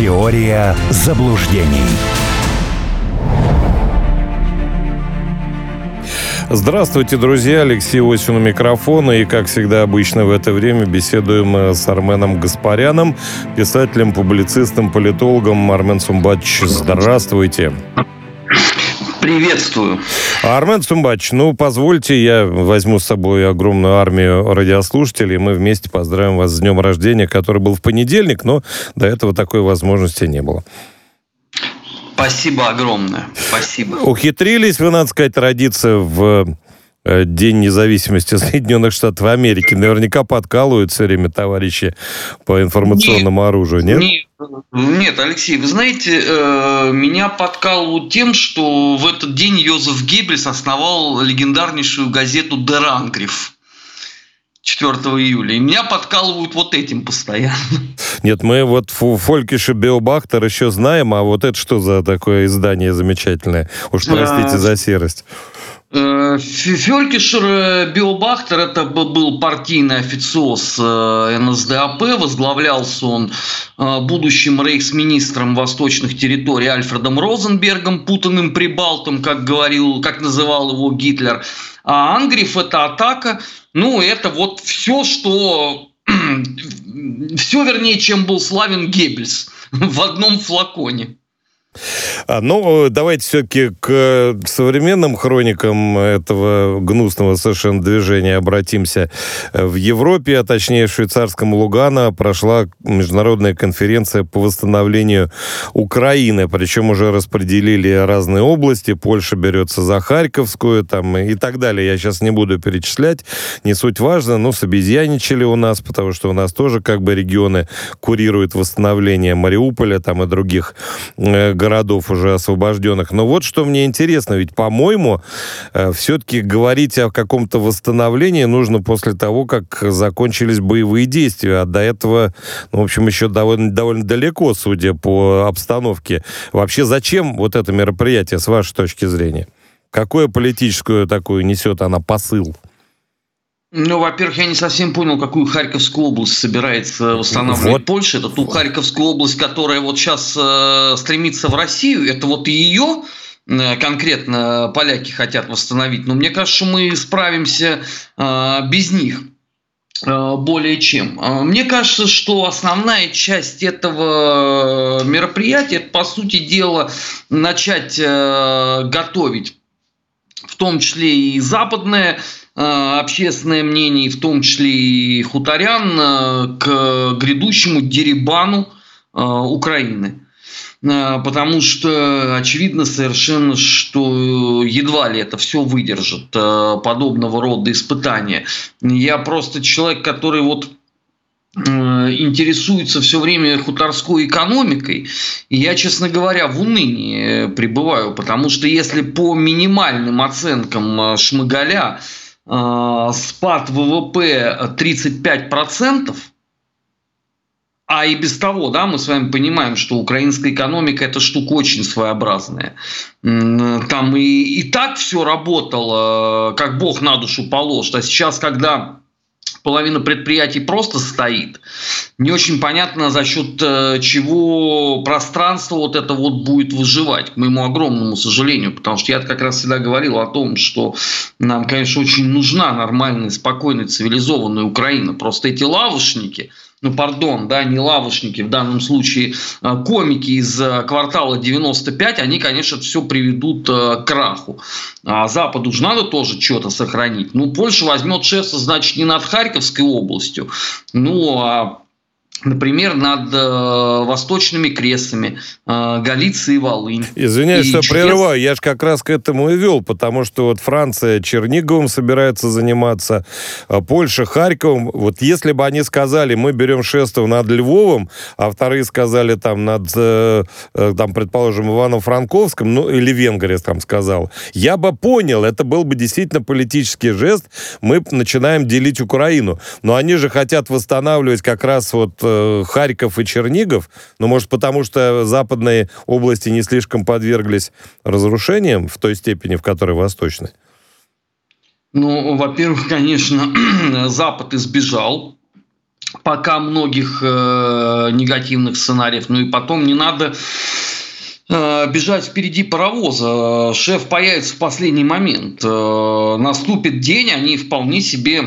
Теория заблуждений. Здравствуйте, друзья. Алексей Осин у микрофона. И, как всегда, обычно в это время беседуем э, с Арменом Гаспаряном, писателем, публицистом, политологом. Армен Сумбач, здравствуйте. Приветствую. Армен Сумбач, ну, позвольте, я возьму с собой огромную армию радиослушателей, мы вместе поздравим вас с днем рождения, который был в понедельник, но до этого такой возможности не было. Спасибо огромное. Спасибо. Ухитрились вы, надо сказать, родиться в День независимости Соединенных Штатов Америки. Наверняка подкалывают все время товарищи по информационному нет, оружию, нет? Нет, нет, Алексей, вы знаете, э, меня подкалывают тем, что в этот день Йозеф Геббельс основал легендарнейшую газету «Дер Ангриф». 4 июля. И меня подкалывают вот этим постоянно. Нет, мы вот Фолькиш и Биобахтер еще знаем, а вот это что за такое издание замечательное? Уж простите а... за серость. Э, Фелькишер э, Биобахтер это был партийный официоз э, НСДАП, возглавлялся он будущим рейхсминистром восточных территорий Альфредом Розенбергом, путанным прибалтом, как говорил, как называл его Гитлер. А Ангриф это атака, ну это вот все, что все вернее, чем был славен Геббельс в одном флаконе. А, ну, давайте все-таки к современным хроникам этого гнусного совершенно движения обратимся. В Европе, а точнее в швейцарском Лугано, прошла международная конференция по восстановлению Украины. Причем уже распределили разные области. Польша берется за Харьковскую там, и так далее. Я сейчас не буду перечислять. Не суть важно. Ну, собезьяничали у нас, потому что у нас тоже как бы регионы курируют восстановление Мариуполя там и других э, городов уже освобожденных. Но вот что мне интересно, ведь, по-моему, э, все-таки говорить о каком-то восстановлении нужно после того, как закончились боевые действия. А до этого, ну, в общем, еще довольно, довольно далеко, судя по обстановке. Вообще, зачем вот это мероприятие, с вашей точки зрения? Какую политическую такую несет она посыл? Ну, во-первых, я не совсем понял, какую Харьковскую область собирается восстанавливать вот. Польша. Это ту Харьковскую область, которая вот сейчас э, стремится в Россию. Это вот ее э, конкретно поляки хотят восстановить. Но мне кажется, мы справимся э, без них э, более чем. Э, мне кажется, что основная часть этого мероприятия, это, по сути дела, начать э, готовить в том числе и западное Э, общественное мнение, в том числе и хуторян, э, к грядущему деребану э, Украины. Потому что очевидно совершенно, что едва ли это все выдержит подобного рода испытания. Я просто человек, который вот интересуется все время хуторской экономикой, и я, честно говоря, в унынии пребываю, потому что если по минимальным оценкам Шмыгаля э, спад ВВП 35%, а и без того, да, мы с вами понимаем, что украинская экономика это штука очень своеобразная. Там и, и так все работало, как Бог на душу положит. А сейчас, когда половина предприятий просто стоит. Не очень понятно, за счет э, чего пространство вот это вот будет выживать, к моему огромному сожалению. Потому что я как раз всегда говорил о том, что нам, конечно, очень нужна нормальная, спокойная, цивилизованная Украина. Просто эти лавушники – ну, пардон, да, не лавочники, в данном случае а, комики из а, квартала 95, они, конечно, все приведут а, к краху. А Западу же надо тоже что-то сохранить. Ну, Польша возьмет шефство, значит, не над Харьковской областью, ну, а например, над э, восточными крестами э, Галиции и Волынь. Извиняюсь, и что чудес... прерываю, я же как раз к этому и вел, потому что вот Франция Черниговым собирается заниматься, а Польша Харьковом. Вот если бы они сказали, мы берем шествие над Львовом, а вторые сказали там над, э, э, там, предположим, Иваном Франковским, ну, или Венгрия там сказал, я бы понял, это был бы действительно политический жест, мы начинаем делить Украину. Но они же хотят восстанавливать как раз вот Харьков и Чернигов, ну, может, потому что западные области не слишком подверглись разрушениям в той степени, в которой восточные? Ну, во-первых, конечно, Запад избежал пока многих э, негативных сценариев. Ну и потом не надо э, бежать впереди паровоза. Шеф появится в последний момент. Э, наступит день, они вполне себе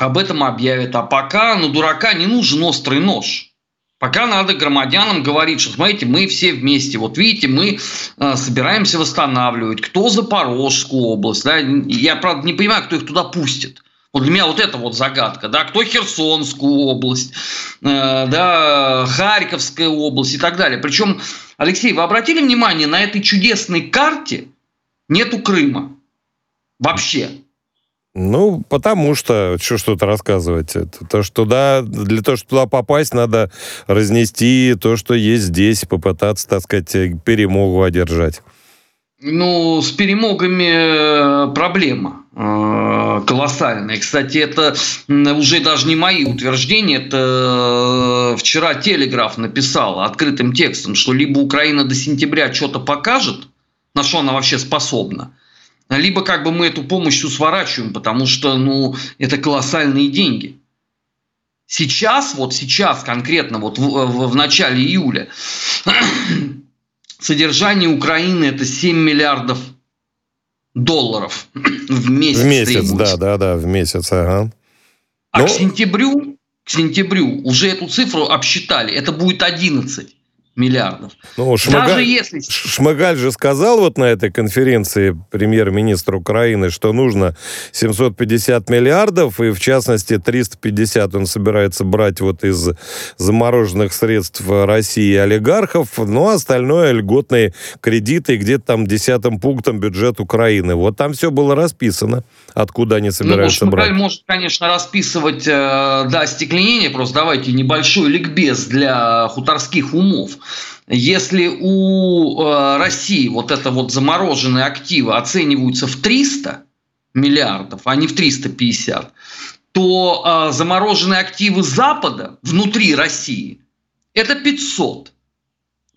об этом объявят. А пока на дурака не нужен острый нож. Пока надо громадянам говорить, что смотрите, мы все вместе. Вот видите, мы э, собираемся восстанавливать. Кто Запорожскую область? Да? Я, правда, не понимаю, кто их туда пустит. Вот для меня вот это вот загадка, да, кто Херсонскую область, э, да, Харьковская область и так далее. Причем, Алексей, вы обратили внимание, на этой чудесной карте нету Крыма вообще. Ну, потому что, что что-то рассказывать. Это, то, что туда, для того, чтобы туда попасть, надо разнести то, что есть здесь, попытаться, так сказать, перемогу одержать. Ну, с перемогами э, проблема э, колоссальная. Кстати, это уже даже не мои утверждения, это э, вчера Телеграф написал открытым текстом, что либо Украина до сентября что-то покажет, на что она вообще способна, либо как бы мы эту помощь всю сворачиваем, потому что, ну, это колоссальные деньги. Сейчас, вот сейчас конкретно, вот в, в, в начале июля, содержание Украины это 7 миллиардов долларов в месяц. В месяц, да, да, да, в месяц, ага. А Но... к сентябрю, к сентябрю уже эту цифру обсчитали, это будет 11 миллиардов. Ну, Шмыгаль, Даже если... Шмыгаль же сказал вот на этой конференции премьер-министр Украины, что нужно 750 миллиардов, и в частности 350 он собирается брать вот из замороженных средств России олигархов, а остальное льготные кредиты, где-то там десятым пунктом бюджет Украины. Вот там все было расписано, откуда они ну, собираются ну, брать. может, конечно, расписывать, э, да, стекленение, просто давайте небольшой ликбез для хуторских умов. Если у э, России вот это вот замороженные активы оцениваются в 300 миллиардов, а не в 350, то э, замороженные активы Запада внутри России это 500.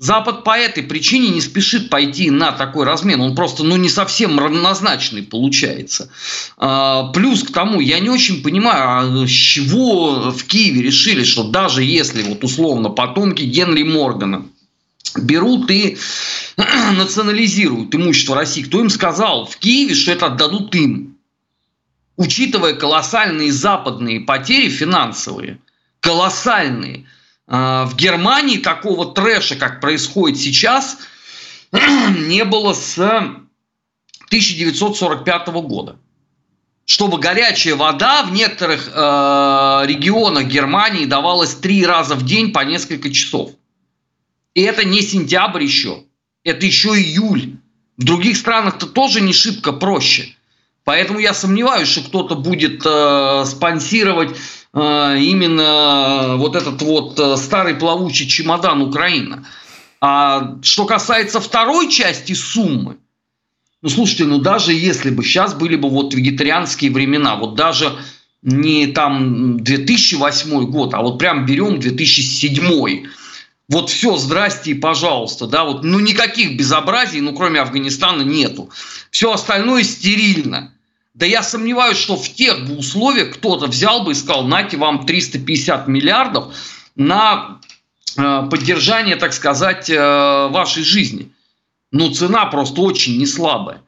Запад по этой причине не спешит пойти на такой размен. Он просто ну, не совсем равнозначный получается. А, плюс к тому, я не очень понимаю, а с чего в Киеве решили, что даже если вот условно потомки Генри Моргана берут и национализируют имущество России, кто им сказал в Киеве, что это отдадут им? Учитывая колоссальные западные потери финансовые, колоссальные – в Германии такого трэша, как происходит сейчас, не было с 1945 года. Чтобы горячая вода в некоторых э, регионах Германии давалась три раза в день по несколько часов. И это не сентябрь еще, это еще июль. В других странах-то тоже не шибко проще. Поэтому я сомневаюсь, что кто-то будет э, спонсировать именно вот этот вот э, старый плавучий чемодан Украина. А что касается второй части суммы, ну слушайте, ну даже если бы сейчас были бы вот вегетарианские времена, вот даже не там 2008 год, а вот прям берем 2007 вот все, здрасте и пожалуйста, да, вот, ну никаких безобразий, ну кроме Афганистана нету. Все остальное стерильно. Да я сомневаюсь, что в тех бы условиях кто-то взял бы и сказал, нате вам 350 миллиардов на э, поддержание, так сказать, э, вашей жизни. Но ну, цена просто очень не слабая.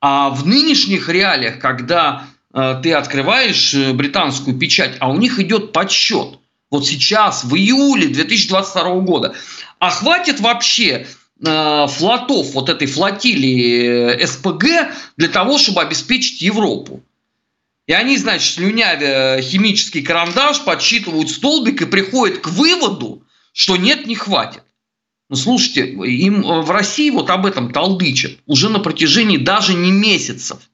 А в нынешних реалиях, когда э, ты открываешь британскую печать, а у них идет подсчет, вот сейчас, в июле 2022 года, а хватит вообще флотов, вот этой флотилии э, СПГ для того, чтобы обеспечить Европу. И они, значит, слюнявя химический карандаш, подсчитывают столбик и приходят к выводу, что нет, не хватит. Ну, слушайте, им в России вот об этом толдычат уже на протяжении даже не месяцев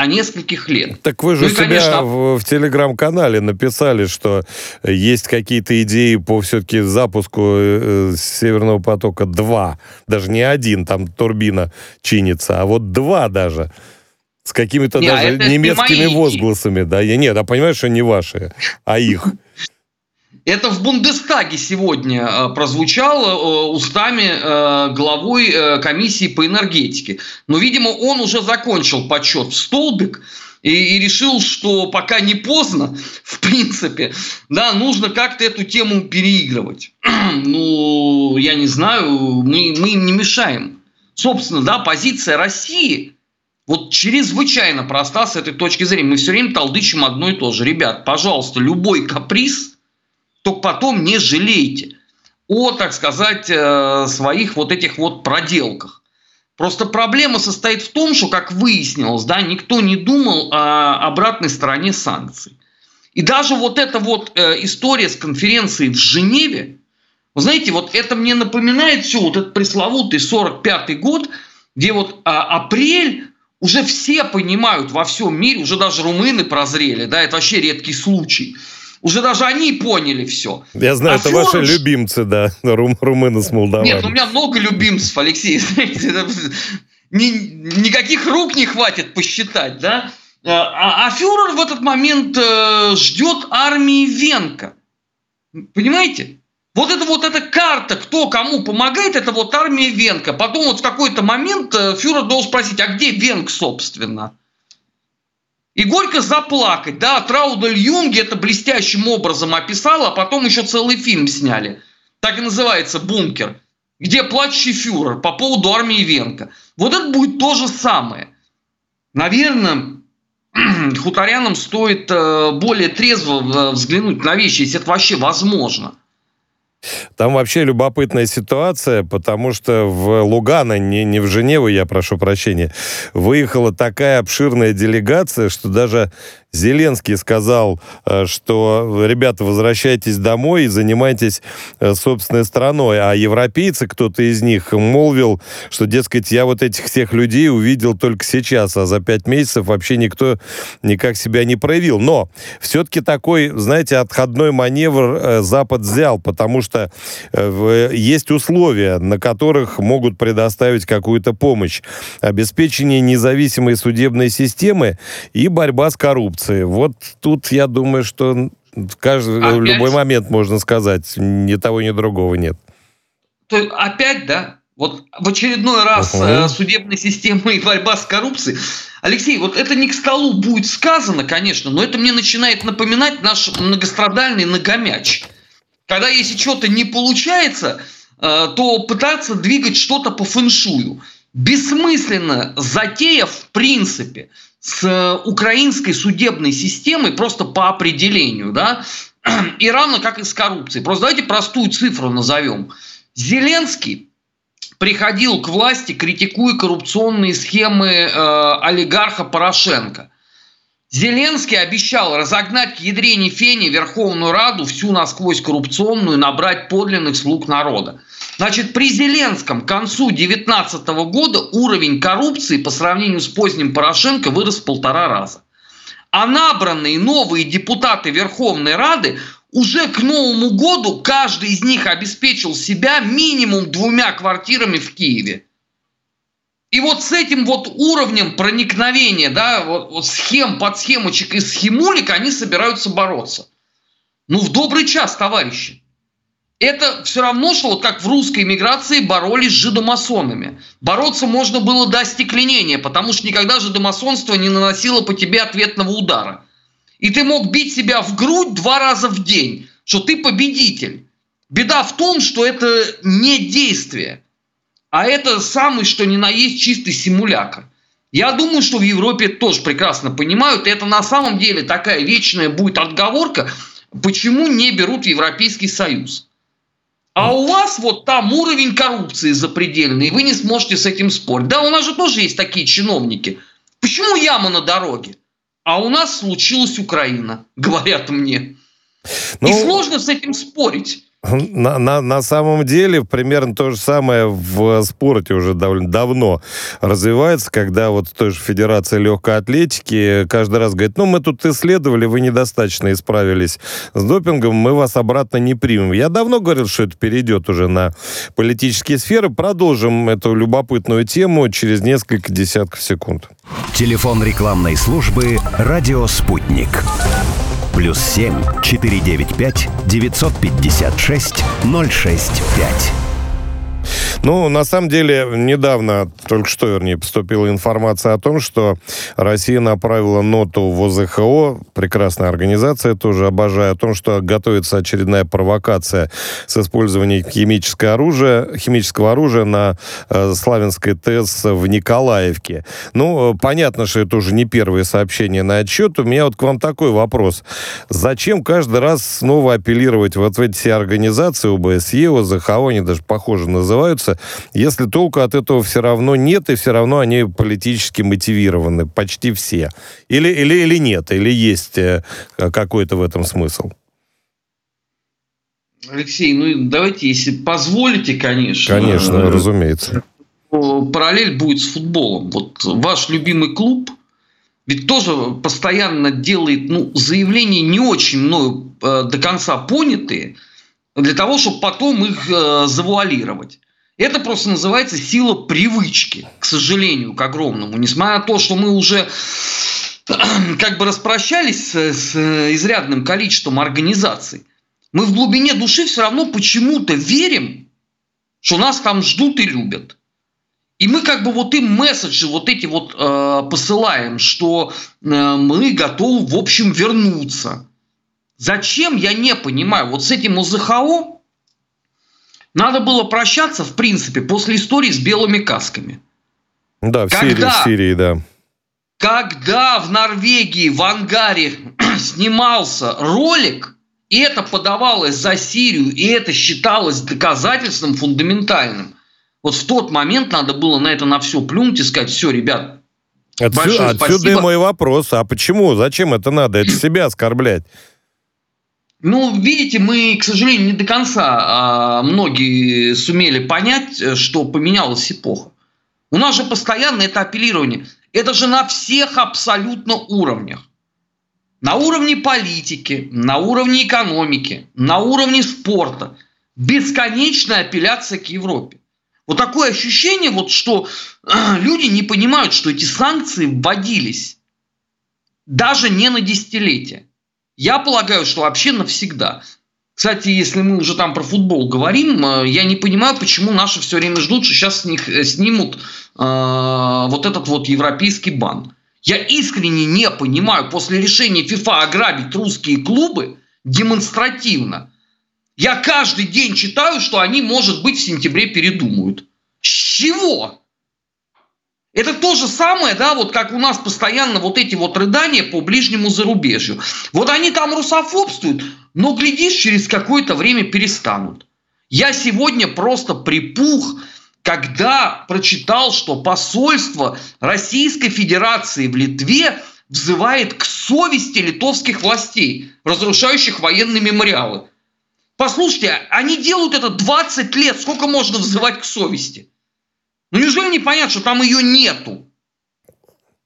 а нескольких лет. Так вы же ну, себя конечно... в, в телеграм-канале написали, что есть какие-то идеи по все-таки запуску э, Северного потока 2. Даже не один, там турбина чинится, а вот два даже. С какими-то даже немецкими возгласами. Да, я, нет, а понимаешь, что не ваши, а их. Это в Бундестаге сегодня э, прозвучало э, устами э, главой комиссии по энергетике. Но, видимо, он уже закончил подсчет в столбик и, и решил, что пока не поздно, в принципе, да, нужно как-то эту тему переигрывать. ну, я не знаю, мы, мы им не мешаем. Собственно, да, позиция России вот чрезвычайно проста с этой точки зрения. Мы все время толдычим одно и то же. Ребят, пожалуйста, любой каприз, только потом не жалейте о, так сказать, э, своих вот этих вот проделках. Просто проблема состоит в том, что, как выяснилось, да, никто не думал о обратной стороне санкций. И даже вот эта вот э, история с конференцией в Женеве, вы знаете, вот это мне напоминает все, вот этот пресловутый 45-й год, где вот а, апрель уже все понимают во всем мире, уже даже румыны прозрели, да, это вообще редкий случай – уже даже они поняли все. Я знаю, а это Фёрш... ваши любимцы, да, рум, румыны с Молдаваной. Нет, у меня много любимцев, Алексей. Ни, никаких рук не хватит посчитать, да? А, а фюрер в этот момент э, ждет армии Венка. Понимаете? Вот это вот эта карта, кто кому помогает, это вот армия Венка. Потом вот в какой-то момент э, фюрер должен спросить, а где Венк, собственно? И горько заплакать. Да, Траудель Юнги это блестящим образом описал, а потом еще целый фильм сняли. Так и называется «Бункер», где плачущий фюрер по поводу армии Венка. Вот это будет то же самое. Наверное, хуторянам стоит э, более трезво э, взглянуть на вещи, если это вообще возможно. Там вообще любопытная ситуация, потому что в Лугано, не, не в Женеву, я прошу прощения, выехала такая обширная делегация, что даже Зеленский сказал, э, что, ребята, возвращайтесь домой и занимайтесь э, собственной страной. А европейцы, кто-то из них, молвил, что, дескать, я вот этих всех людей увидел только сейчас, а за пять месяцев вообще никто никак себя не проявил. Но все-таки такой, знаете, отходной маневр э, Запад взял, потому что есть условия, на которых могут предоставить какую-то помощь. Обеспечение независимой судебной системы и борьба с коррупцией. Вот тут я думаю, что в, каждый, опять? в любой момент можно сказать, ни того, ни другого нет. То есть опять, да? Вот в очередной раз uh-huh. судебная система и борьба с коррупцией. Алексей, вот это не к столу будет сказано, конечно, но это мне начинает напоминать наш многострадальный ногомяч. Когда если что-то не получается, э, то пытаться двигать что-то по фэншую. Бессмысленно затея в принципе с э, украинской судебной системой просто по определению, да, и равно как и с коррупцией. Просто давайте простую цифру назовем. Зеленский приходил к власти, критикуя коррупционные схемы э, олигарха Порошенко. Зеленский обещал разогнать к ядрене фени Верховную Раду всю насквозь коррупционную, набрать подлинных слуг народа. Значит, при Зеленском к концу 2019 года уровень коррупции по сравнению с поздним Порошенко вырос в полтора раза. А набранные новые депутаты Верховной Рады уже к Новому году каждый из них обеспечил себя минимум двумя квартирами в Киеве. И вот с этим вот уровнем проникновения, да, вот, вот схем, подсхемочек и схемулик они собираются бороться. Ну, в добрый час, товарищи это все равно, что вот как в русской миграции боролись с жидомасонами. Бороться можно было до остекленения, потому что никогда жидомасонство не наносило по тебе ответного удара. И ты мог бить себя в грудь два раза в день, что ты победитель. Беда в том, что это не действие, а это самый, что ни на есть, чистый симулятор. Я думаю, что в Европе тоже прекрасно понимают, и это на самом деле такая вечная будет отговорка, почему не берут в Европейский Союз. А у вас вот там уровень коррупции запредельный, и вы не сможете с этим спорить. Да, у нас же тоже есть такие чиновники. Почему яма на дороге? А у нас случилась Украина, говорят мне. Ну, и сложно с этим спорить. На, на, на самом деле примерно то же самое в спорте уже довольно давно развивается, когда вот той же Федерация легкой атлетики каждый раз говорит, ну мы тут исследовали, вы недостаточно исправились с допингом, мы вас обратно не примем. Я давно говорил, что это перейдет уже на политические сферы. Продолжим эту любопытную тему через несколько десятков секунд. Телефон рекламной службы «Радио Спутник» плюс 7 495 956 065. Ну, на самом деле, недавно, только что, вернее, поступила информация о том, что Россия направила ноту в ОЗХО, прекрасная организация, тоже обожаю, о том, что готовится очередная провокация с использованием химического оружия, химического оружия на э, Славянской ТЭС в Николаевке. Ну, понятно, что это уже не первые сообщения на отчет. У меня вот к вам такой вопрос. Зачем каждый раз снова апеллировать вот в эти все организации, ОБСЕ, ОЗХО, они даже похоже называются, если толку от этого все равно нет, и все равно они политически мотивированы, почти все. Или, или, или нет, или есть э, какой-то в этом смысл? Алексей, ну давайте, если позволите, конечно. Конечно, э, разумеется. Параллель будет с футболом. Вот ваш любимый клуб ведь тоже постоянно делает ну, заявления не очень мною э, до конца понятые, для того, чтобы потом их э, завуалировать. Это просто называется сила привычки, к сожалению, к огромному. Несмотря на то, что мы уже как бы распрощались с, с изрядным количеством организаций, мы в глубине души все равно почему-то верим, что нас там ждут и любят. И мы как бы вот им месседжи вот эти вот э, посылаем, что э, мы готовы, в общем, вернуться. Зачем, я не понимаю. Вот с этим ОЗХО надо было прощаться, в принципе, после истории с белыми касками. Да, в, когда, Сирии, в Сирии, да. Когда в Норвегии, в ангаре снимался ролик, и это подавалось за Сирию, и это считалось доказательством фундаментальным, вот в тот момент надо было на это на все плюнуть и сказать, все, ребят, Отсюда, большое отсюда спасибо. и мой вопрос, а почему, зачем это надо, это себя оскорблять? Ну, видите, мы, к сожалению, не до конца а многие сумели понять, что поменялась эпоха. У нас же постоянно это апеллирование. Это же на всех абсолютно уровнях. На уровне политики, на уровне экономики, на уровне спорта. Бесконечная апелляция к Европе. Вот такое ощущение, вот, что э, люди не понимают, что эти санкции вводились даже не на десятилетия. Я полагаю, что вообще навсегда. Кстати, если мы уже там про футбол говорим, э, я не понимаю, почему наши все время ждут, что сейчас с них э, снимут э, вот этот вот европейский бан. Я искренне не понимаю, после решения ФИФА ограбить русские клубы демонстративно, я каждый день читаю, что они, может быть, в сентябре передумают. С чего? Это то же самое, да, вот как у нас постоянно вот эти вот рыдания по ближнему зарубежью. Вот они там русофобствуют, но, глядишь, через какое-то время перестанут. Я сегодня просто припух, когда прочитал, что посольство Российской Федерации в Литве взывает к совести литовских властей, разрушающих военные мемориалы. Послушайте, они делают это 20 лет. Сколько можно взывать к совести? Ну неужели не понятно, что там ее нету?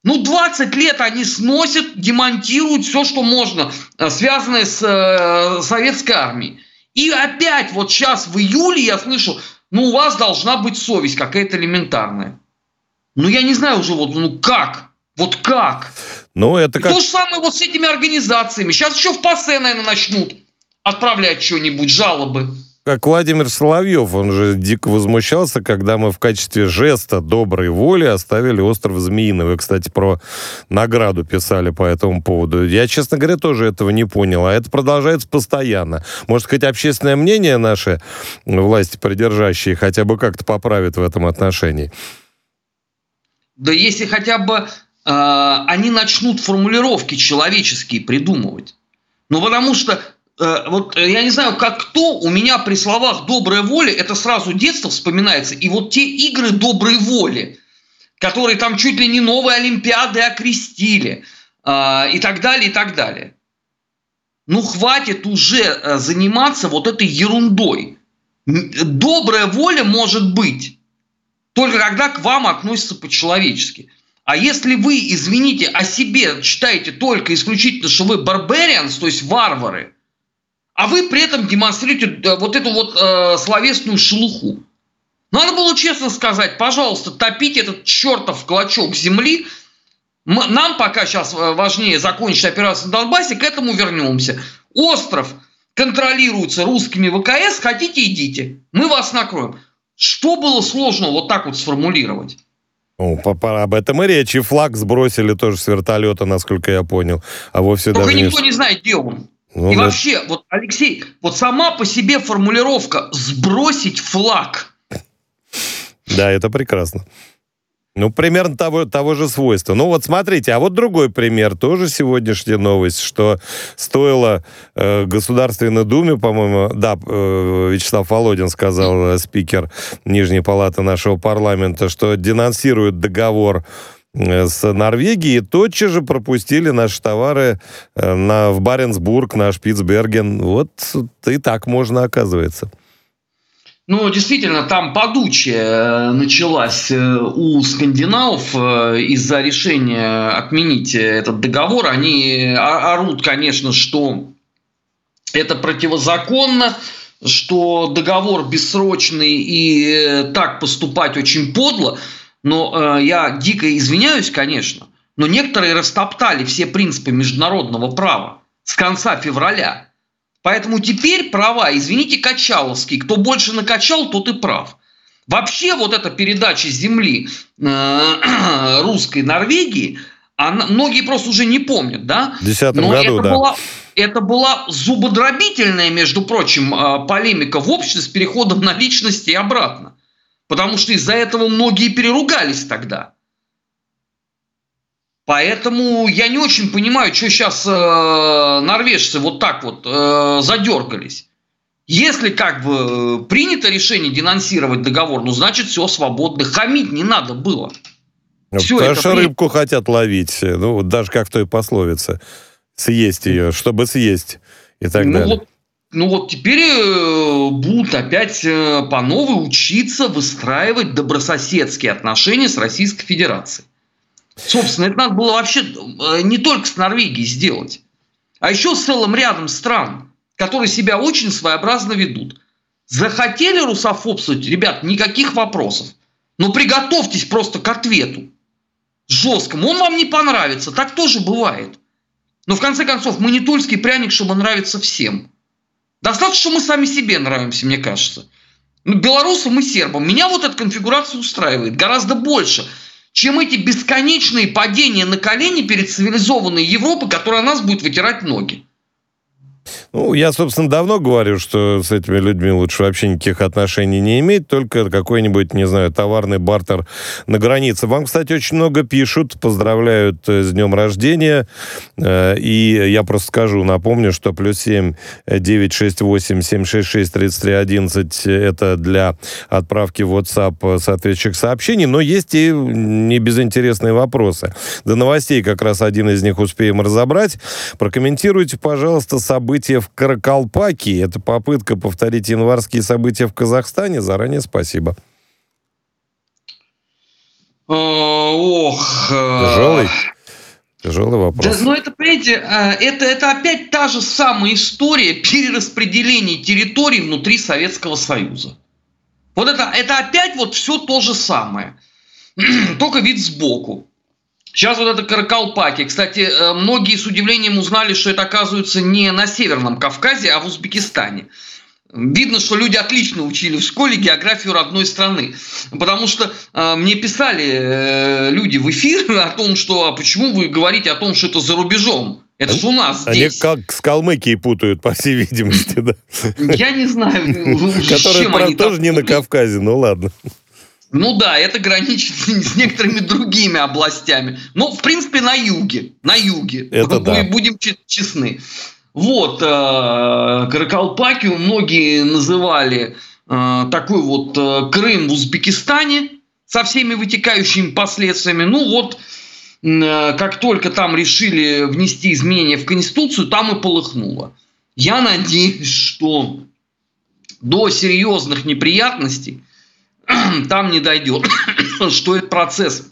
Ну 20 лет они сносят, демонтируют все, что можно, э, связанное с э, советской армией. И опять вот сейчас в июле я слышу, ну у вас должна быть совесть какая-то элементарная. Ну я не знаю уже вот, ну как? Вот как? Ну это как... то же самое вот с этими организациями. Сейчас еще в ПАСЕ, наверное, начнут отправлять что-нибудь, жалобы. Как Владимир Соловьев, он же дико возмущался, когда мы в качестве жеста доброй воли оставили остров Змеиный. Вы, кстати, про награду писали по этому поводу. Я, честно говоря, тоже этого не понял. А это продолжается постоянно. Может, хоть общественное мнение наши власти придержащие хотя бы как-то поправит в этом отношении? Да если хотя бы э, они начнут формулировки человеческие придумывать. Ну, потому что вот э, я не знаю, как кто, у меня при словах добрая воля, это сразу детство вспоминается. И вот те игры доброй воли, которые там чуть ли не новые Олимпиады окрестили, э, и так далее, и так далее. Ну, хватит уже заниматься вот этой ерундой. Добрая воля может быть только когда к вам относятся по-человечески. А если вы, извините, о себе читаете только исключительно, что вы барбарианс, то есть варвары, а вы при этом демонстрируете э, вот эту вот э, словесную шелуху. Надо было честно сказать, пожалуйста, топите этот чертов клочок земли. Нам пока сейчас э, важнее закончить операцию на Донбассе, к этому вернемся. Остров контролируется русскими ВКС, хотите идите, мы вас накроем. Что было сложно вот так вот сформулировать? По, по, об этом и речь. И флаг сбросили тоже с вертолета, насколько я понял. А вовсе Только даже никто не... не знает, где он. Ну, и да. вообще, вот, Алексей, вот сама по себе формулировка «сбросить флаг» Да, это прекрасно. Ну, примерно того, того же свойства. Ну, вот смотрите, а вот другой пример, тоже сегодняшняя новость, что стоило э, Государственной Думе, по-моему, да, э, Вячеслав Володин сказал, э, спикер Нижней Палаты нашего парламента, что денонсируют договор с Норвегией, тотчас же пропустили наши товары э, на, в Баренцбург, на Шпицберген. Вот и так можно, оказывается. Ну, действительно, там подучая началась э, у скандинавов э, из-за решения отменить этот договор. Они орут, конечно, что это противозаконно, что договор бессрочный и э, так поступать очень подло. Но э, я дико извиняюсь, конечно, но некоторые растоптали все принципы международного права с конца февраля. Поэтому теперь права, извините, качаловские. Кто больше накачал, тот и прав. Вообще вот эта передача земли э, русской Норвегии, она, многие просто уже не помнят, да? В 2010 Но году, это да. была, это была зубодробительная, между прочим, э, полемика в обществе с переходом на личности и обратно. Потому что из-за этого многие переругались тогда. Поэтому я не очень понимаю, что сейчас э, норвежцы вот так вот э, задергались. Если как бы принято решение денонсировать договор, ну значит все свободно. Хамить не надо было. Всё Потому это что рыбку хотят ловить. Ну, вот даже как в той пословице. Съесть ее, чтобы съесть. И так ну, далее. вот, ну вот теперь э, будут опять э, по новой учиться выстраивать добрососедские отношения с Российской Федерацией. Собственно, это надо было вообще э, не только с Норвегией сделать, а еще с целым рядом стран, которые себя очень своеобразно ведут. Захотели русофобствовать, ребят, никаких вопросов. Но приготовьтесь просто к ответу. Жесткому. Он вам не понравится. Так тоже бывает. Но в конце концов, мы не тульский пряник, чтобы нравиться всем. Достаточно, что мы сами себе нравимся, мне кажется. Ну, белорусам и сербам. Меня вот эта конфигурация устраивает гораздо больше, чем эти бесконечные падения на колени перед цивилизованной Европой, которая нас будет вытирать ноги. Ну, я, собственно, давно говорю, что с этими людьми лучше вообще никаких отношений не иметь, только какой-нибудь, не знаю, товарный бартер на границе. Вам, кстати, очень много пишут, поздравляют э, с днем рождения. Э, И я просто скажу, напомню, что плюс 7 968 766 33 11 это для отправки в WhatsApp соответствующих сообщений, но есть и не безинтересные вопросы. До новостей как раз один из них успеем разобрать. Прокомментируйте, пожалуйста, события в Каракалпакии. Это попытка повторить январские события в Казахстане. Заранее спасибо. Э, Ох. э, Тяжелый? Тяжелый Да, вопрос. но это, понимаете, э, это, это опять та же самая история перераспределения территорий внутри Советского Союза. Вот это, это опять вот все то же самое. Только вид сбоку. Сейчас вот это Каракалпаки. Кстати, э, многие с удивлением узнали, что это оказывается не на Северном Кавказе, а в Узбекистане. Видно, что люди отлично учили в школе географию родной страны. Потому что э, мне писали э, люди в эфир о том, что а почему вы говорите о том, что это за рубежом. Это же у нас Они здесь. как с Калмыкией путают, по всей видимости, да. Я не знаю, Которые, тоже не на. Кавказе, ну ладно. Ну да, это граничит с некоторыми другими областями. Но, в принципе, на юге. На юге. Это да. Будем- Будем че- честны. Вот, э, Каракалпакию многие называли э, такой вот э, Крым в Узбекистане со всеми вытекающими последствиями. Ну вот, как только там решили внести изменения в Конституцию, там и полыхнуло. Я надеюсь, что до серьезных неприятностей там не дойдет, что этот процесс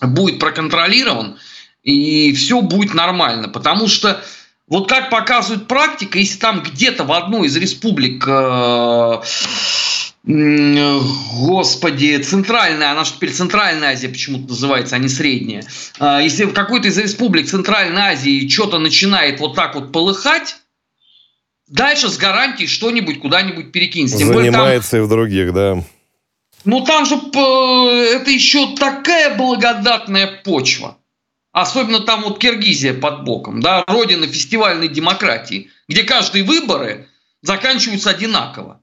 будет проконтролирован и все будет нормально, потому что вот как показывает практика, если там где-то в одной из республик, э, господи, центральная, она же теперь Центральная Азия почему-то называется, а не Средняя, Э, если в какой-то из республик Центральной Азии что-то начинает вот так вот полыхать, дальше с гарантией что-нибудь куда-нибудь перекинется. Тем более там Занимается и в других, да. Ну там же это еще такая благодатная почва. Особенно там вот Киргизия под боком, да, родина фестивальной демократии, где каждые выборы заканчиваются одинаково.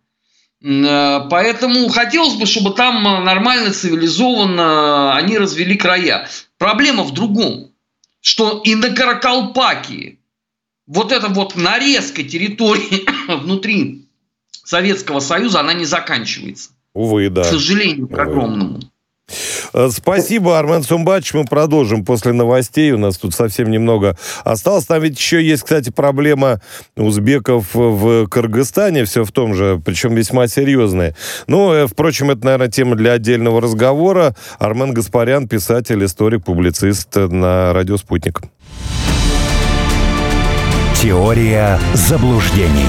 Э, поэтому хотелось бы, чтобы там нормально, цивилизованно они развели края. Проблема в другом, что и на Каракалпакии вот эта вот нарезка территории внутри Советского Союза, она не заканчивается. Увы, да. К сожалению, к огромному. Э, спасибо, Армен Сумбач. Мы продолжим после новостей. У нас тут совсем немного осталось. Там ведь еще есть, кстати, проблема узбеков в Кыргызстане. Все в том же, причем весьма серьезная. Ну, э, впрочем, это, наверное, тема для отдельного разговора. Армен Гаспарян, писатель, историк, публицист на радио «Спутник». Теория заблуждений.